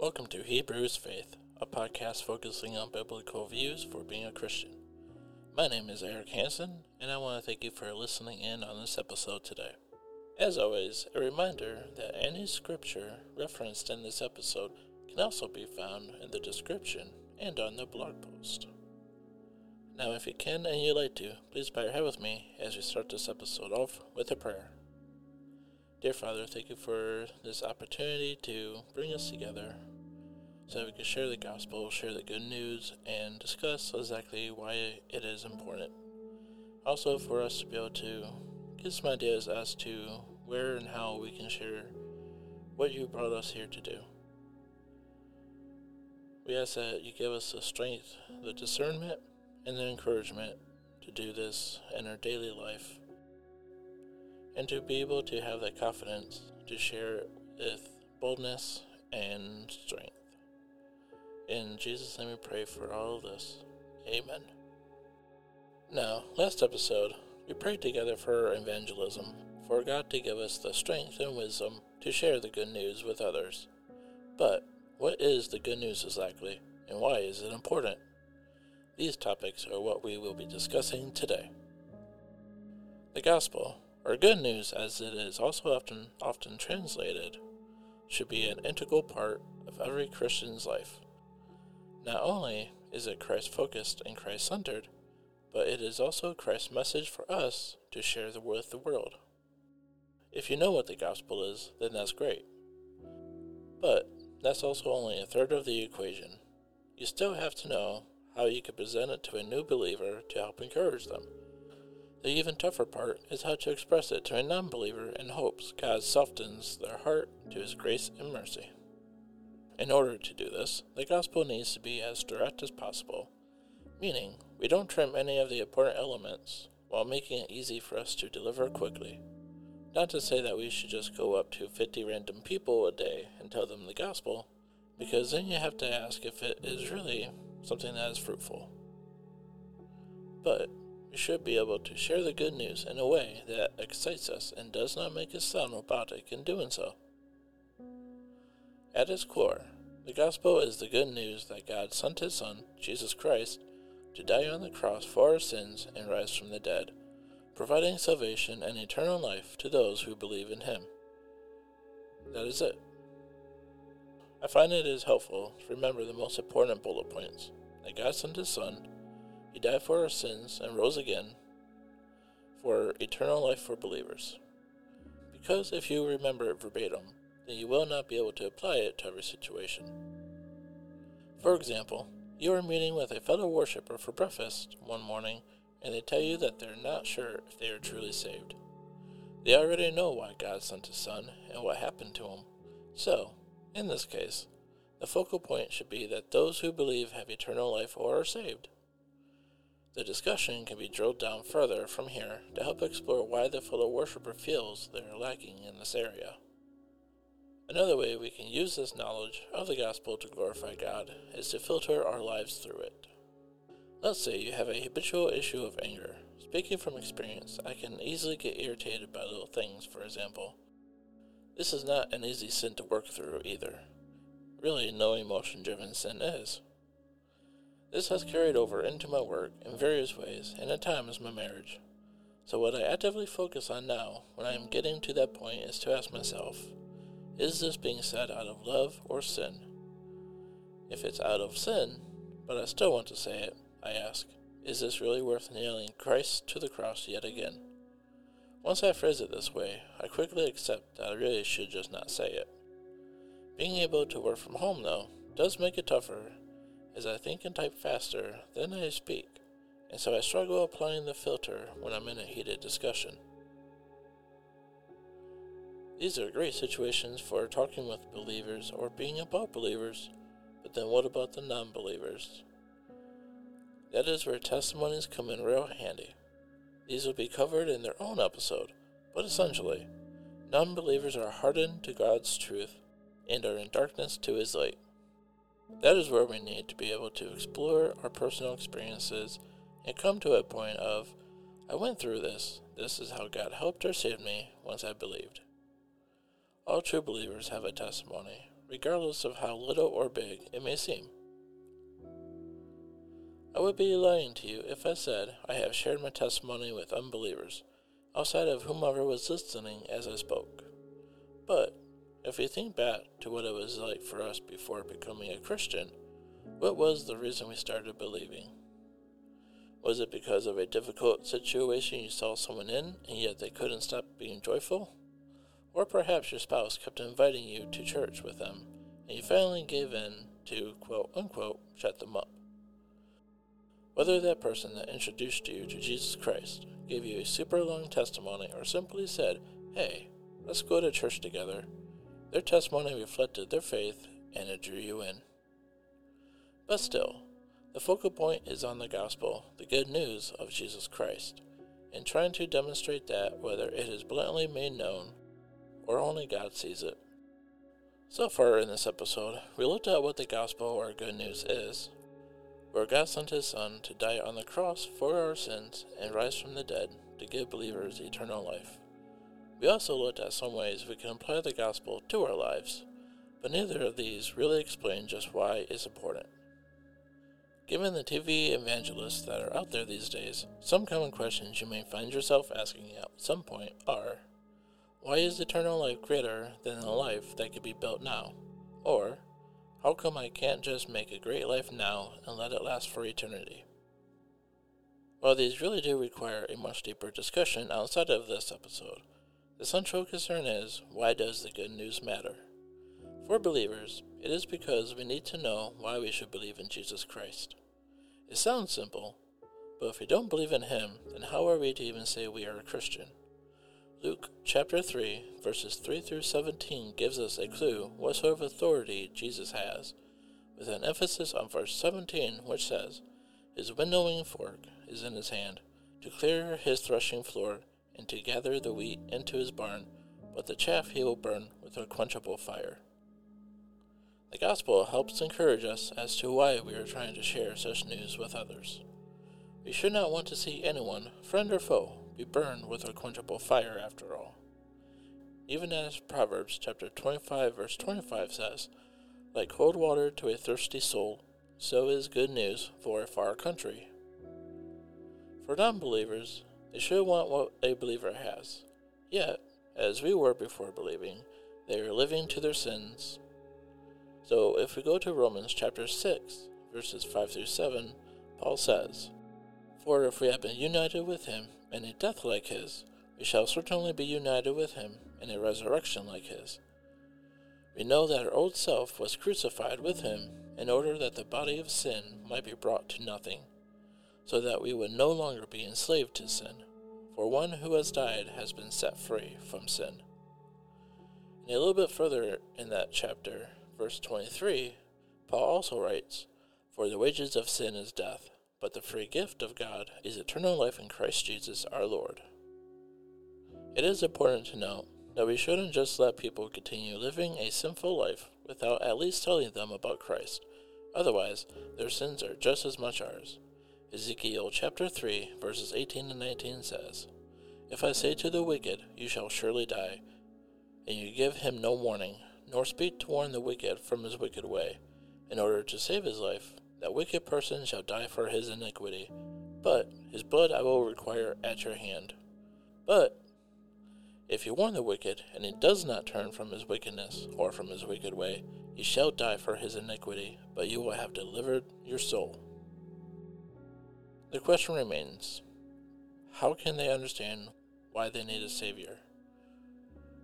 Welcome to Hebrews Faith, a podcast focusing on biblical views for being a Christian. My name is Eric Hansen, and I want to thank you for listening in on this episode today. As always, a reminder that any scripture referenced in this episode can also be found in the description and on the blog post. Now, if you can and you'd like to, please bow your head with me as we start this episode off with a prayer. Dear Father, thank you for this opportunity to bring us together so we can share the gospel, share the good news, and discuss exactly why it is important. Also, for us to be able to get some ideas as to where and how we can share what you brought us here to do. We ask that you give us the strength, the discernment, and the encouragement to do this in our daily life and to be able to have that confidence to share it with boldness and strength. In Jesus' name we pray for all of this. Amen. Now, last episode, we prayed together for evangelism, for God to give us the strength and wisdom to share the good news with others. But what is the good news exactly, and why is it important? These topics are what we will be discussing today. The gospel, or good news as it is also often often translated, should be an integral part of every Christian's life. Not only is it Christ focused and Christ centered, but it is also Christ's message for us to share with the world. If you know what the gospel is, then that's great. But that's also only a third of the equation. You still have to know how you can present it to a new believer to help encourage them. The even tougher part is how to express it to a non believer in hopes God softens their heart to His grace and mercy. In order to do this, the gospel needs to be as direct as possible, meaning we don't trim any of the important elements while making it easy for us to deliver quickly. Not to say that we should just go up to 50 random people a day and tell them the gospel, because then you have to ask if it is really something that is fruitful. But we should be able to share the good news in a way that excites us and does not make us sound robotic in doing so. At its core, the gospel is the good news that God sent his Son, Jesus Christ, to die on the cross for our sins and rise from the dead, providing salvation and eternal life to those who believe in him. That is it. I find it is helpful to remember the most important bullet points that God sent his Son, he died for our sins and rose again for eternal life for believers. Because if you remember it verbatim, then you will not be able to apply it to every situation. For example, you are meeting with a fellow worshiper for breakfast one morning, and they tell you that they're not sure if they are truly saved. They already know why God sent His Son and what happened to Him. So, in this case, the focal point should be that those who believe have eternal life or are saved. The discussion can be drilled down further from here to help explore why the fellow worshiper feels they are lacking in this area. Another way we can use this knowledge of the gospel to glorify God is to filter our lives through it. Let's say you have a habitual issue of anger. Speaking from experience, I can easily get irritated by little things, for example. This is not an easy sin to work through either. Really, no emotion driven sin is. This has carried over into my work in various ways and at times my marriage. So, what I actively focus on now, when I am getting to that point, is to ask myself, is this being said out of love or sin? If it's out of sin, but I still want to say it, I ask, is this really worth nailing Christ to the cross yet again? Once I phrase it this way, I quickly accept that I really should just not say it. Being able to work from home, though, does make it tougher, as I think and type faster than I speak, and so I struggle applying the filter when I'm in a heated discussion. These are great situations for talking with believers or being about believers, but then what about the non believers? That is where testimonies come in real handy. These will be covered in their own episode, but essentially, non believers are hardened to God's truth and are in darkness to His light. That is where we need to be able to explore our personal experiences and come to a point of, I went through this, this is how God helped or saved me once I believed. All true believers have a testimony, regardless of how little or big it may seem. I would be lying to you if I said I have shared my testimony with unbelievers, outside of whomever was listening as I spoke. But if you think back to what it was like for us before becoming a Christian, what was the reason we started believing? Was it because of a difficult situation you saw someone in and yet they couldn't stop being joyful? Or perhaps your spouse kept inviting you to church with them and you finally gave in to quote unquote shut them up. Whether that person that introduced you to Jesus Christ gave you a super long testimony or simply said, Hey, let's go to church together, their testimony reflected their faith and it drew you in. But still, the focal point is on the gospel, the good news of Jesus Christ, and trying to demonstrate that whether it is bluntly made known or only God sees it. So far in this episode, we looked at what the gospel or good news is, where God sent his Son to die on the cross for our sins and rise from the dead to give believers eternal life. We also looked at some ways we can apply the gospel to our lives, but neither of these really explain just why it's important. Given the TV evangelists that are out there these days, some common questions you may find yourself asking at some point are Why is eternal life greater than a life that could be built now? Or, How come I can't just make a great life now and let it last for eternity? While these really do require a much deeper discussion outside of this episode, the central concern is why does the good news matter? For believers, it is because we need to know why we should believe in Jesus Christ. It sounds simple, but if we don't believe in Him, then how are we to even say we are a Christian? Luke chapter 3, verses 3 through 17 gives us a clue what sort of authority Jesus has, with an emphasis on verse 17, which says, His winnowing fork is in his hand, to clear his threshing floor, and to gather the wheat into his barn, but the chaff he will burn with unquenchable fire. The gospel helps encourage us as to why we are trying to share such news with others. We should not want to see anyone, friend or foe, be burned with unquenchable fire after all. Even as Proverbs chapter 25 verse 25 says, like cold water to a thirsty soul, so is good news for a far country. For non-believers, they should want what a believer has. Yet, as we were before believing, they are living to their sins so if we go to Romans chapter 6, verses 5 through 7, Paul says, For if we have been united with him in a death like his, we shall certainly be united with him in a resurrection like his. We know that our old self was crucified with him in order that the body of sin might be brought to nothing, so that we would no longer be enslaved to sin, for one who has died has been set free from sin. And a little bit further in that chapter, verse 23, Paul also writes, For the wages of sin is death, but the free gift of God is eternal life in Christ Jesus our Lord. It is important to note that we shouldn't just let people continue living a sinful life without at least telling them about Christ. Otherwise, their sins are just as much ours. Ezekiel chapter 3, verses 18 and 19 says, If I say to the wicked, You shall surely die, and you give him no warning, nor speak to warn the wicked from his wicked way, in order to save his life. That wicked person shall die for his iniquity, but his blood I will require at your hand. But if you warn the wicked, and he does not turn from his wickedness or from his wicked way, he shall die for his iniquity, but you will have delivered your soul. The question remains how can they understand why they need a Savior?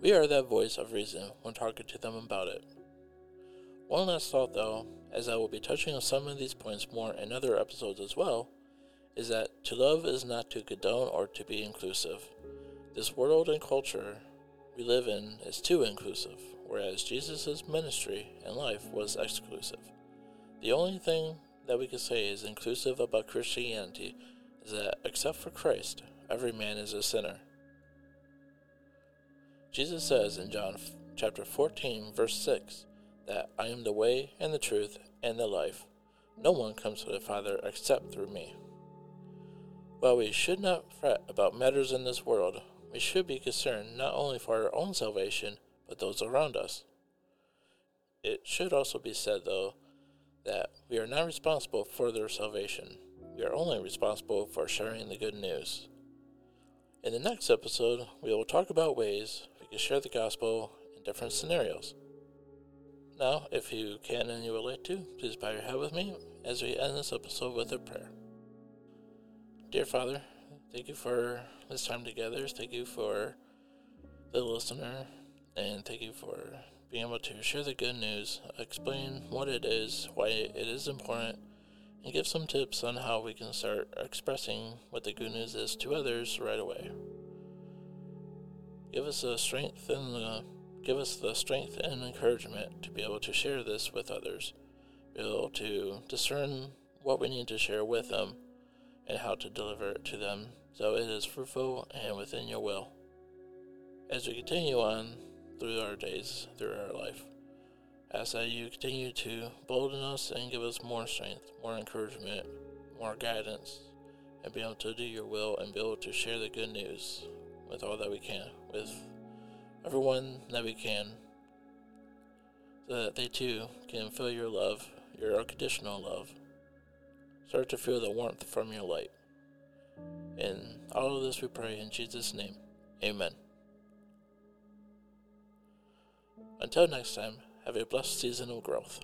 We are that voice of reason when talking to them about it. One last thought, though, as I will be touching on some of these points more in other episodes as well, is that to love is not to condone or to be inclusive. This world and culture we live in is too inclusive, whereas Jesus' ministry and life was exclusive. The only thing that we can say is inclusive about Christianity is that, except for Christ, every man is a sinner. Jesus says in John chapter 14, verse 6, that I am the way and the truth and the life. No one comes to the Father except through me. While we should not fret about matters in this world, we should be concerned not only for our own salvation, but those around us. It should also be said, though, that we are not responsible for their salvation. We are only responsible for sharing the good news. In the next episode, we will talk about ways we can share the gospel in different scenarios. Now, if you can and you would like to, please bow your head with me as we end this episode with a prayer. Dear Father, thank you for this time together. Thank you for the listener, and thank you for being able to share the good news, explain what it is, why it is important, and give some tips on how we can start expressing what the good news is to others right away. Give us the strength and the, give us the strength and encouragement to be able to share this with others, be able to discern what we need to share with them, and how to deliver it to them so it is fruitful and within your will. As we continue on through our days, through our life, ask that you continue to bolden us and give us more strength, more encouragement, more guidance, and be able to do your will and be able to share the good news with all that we can, with everyone that we can, so that they too can feel your love, your unconditional love. Start to feel the warmth from your light. In all of this we pray in Jesus' name. Amen. Until next time, have a blessed season of growth.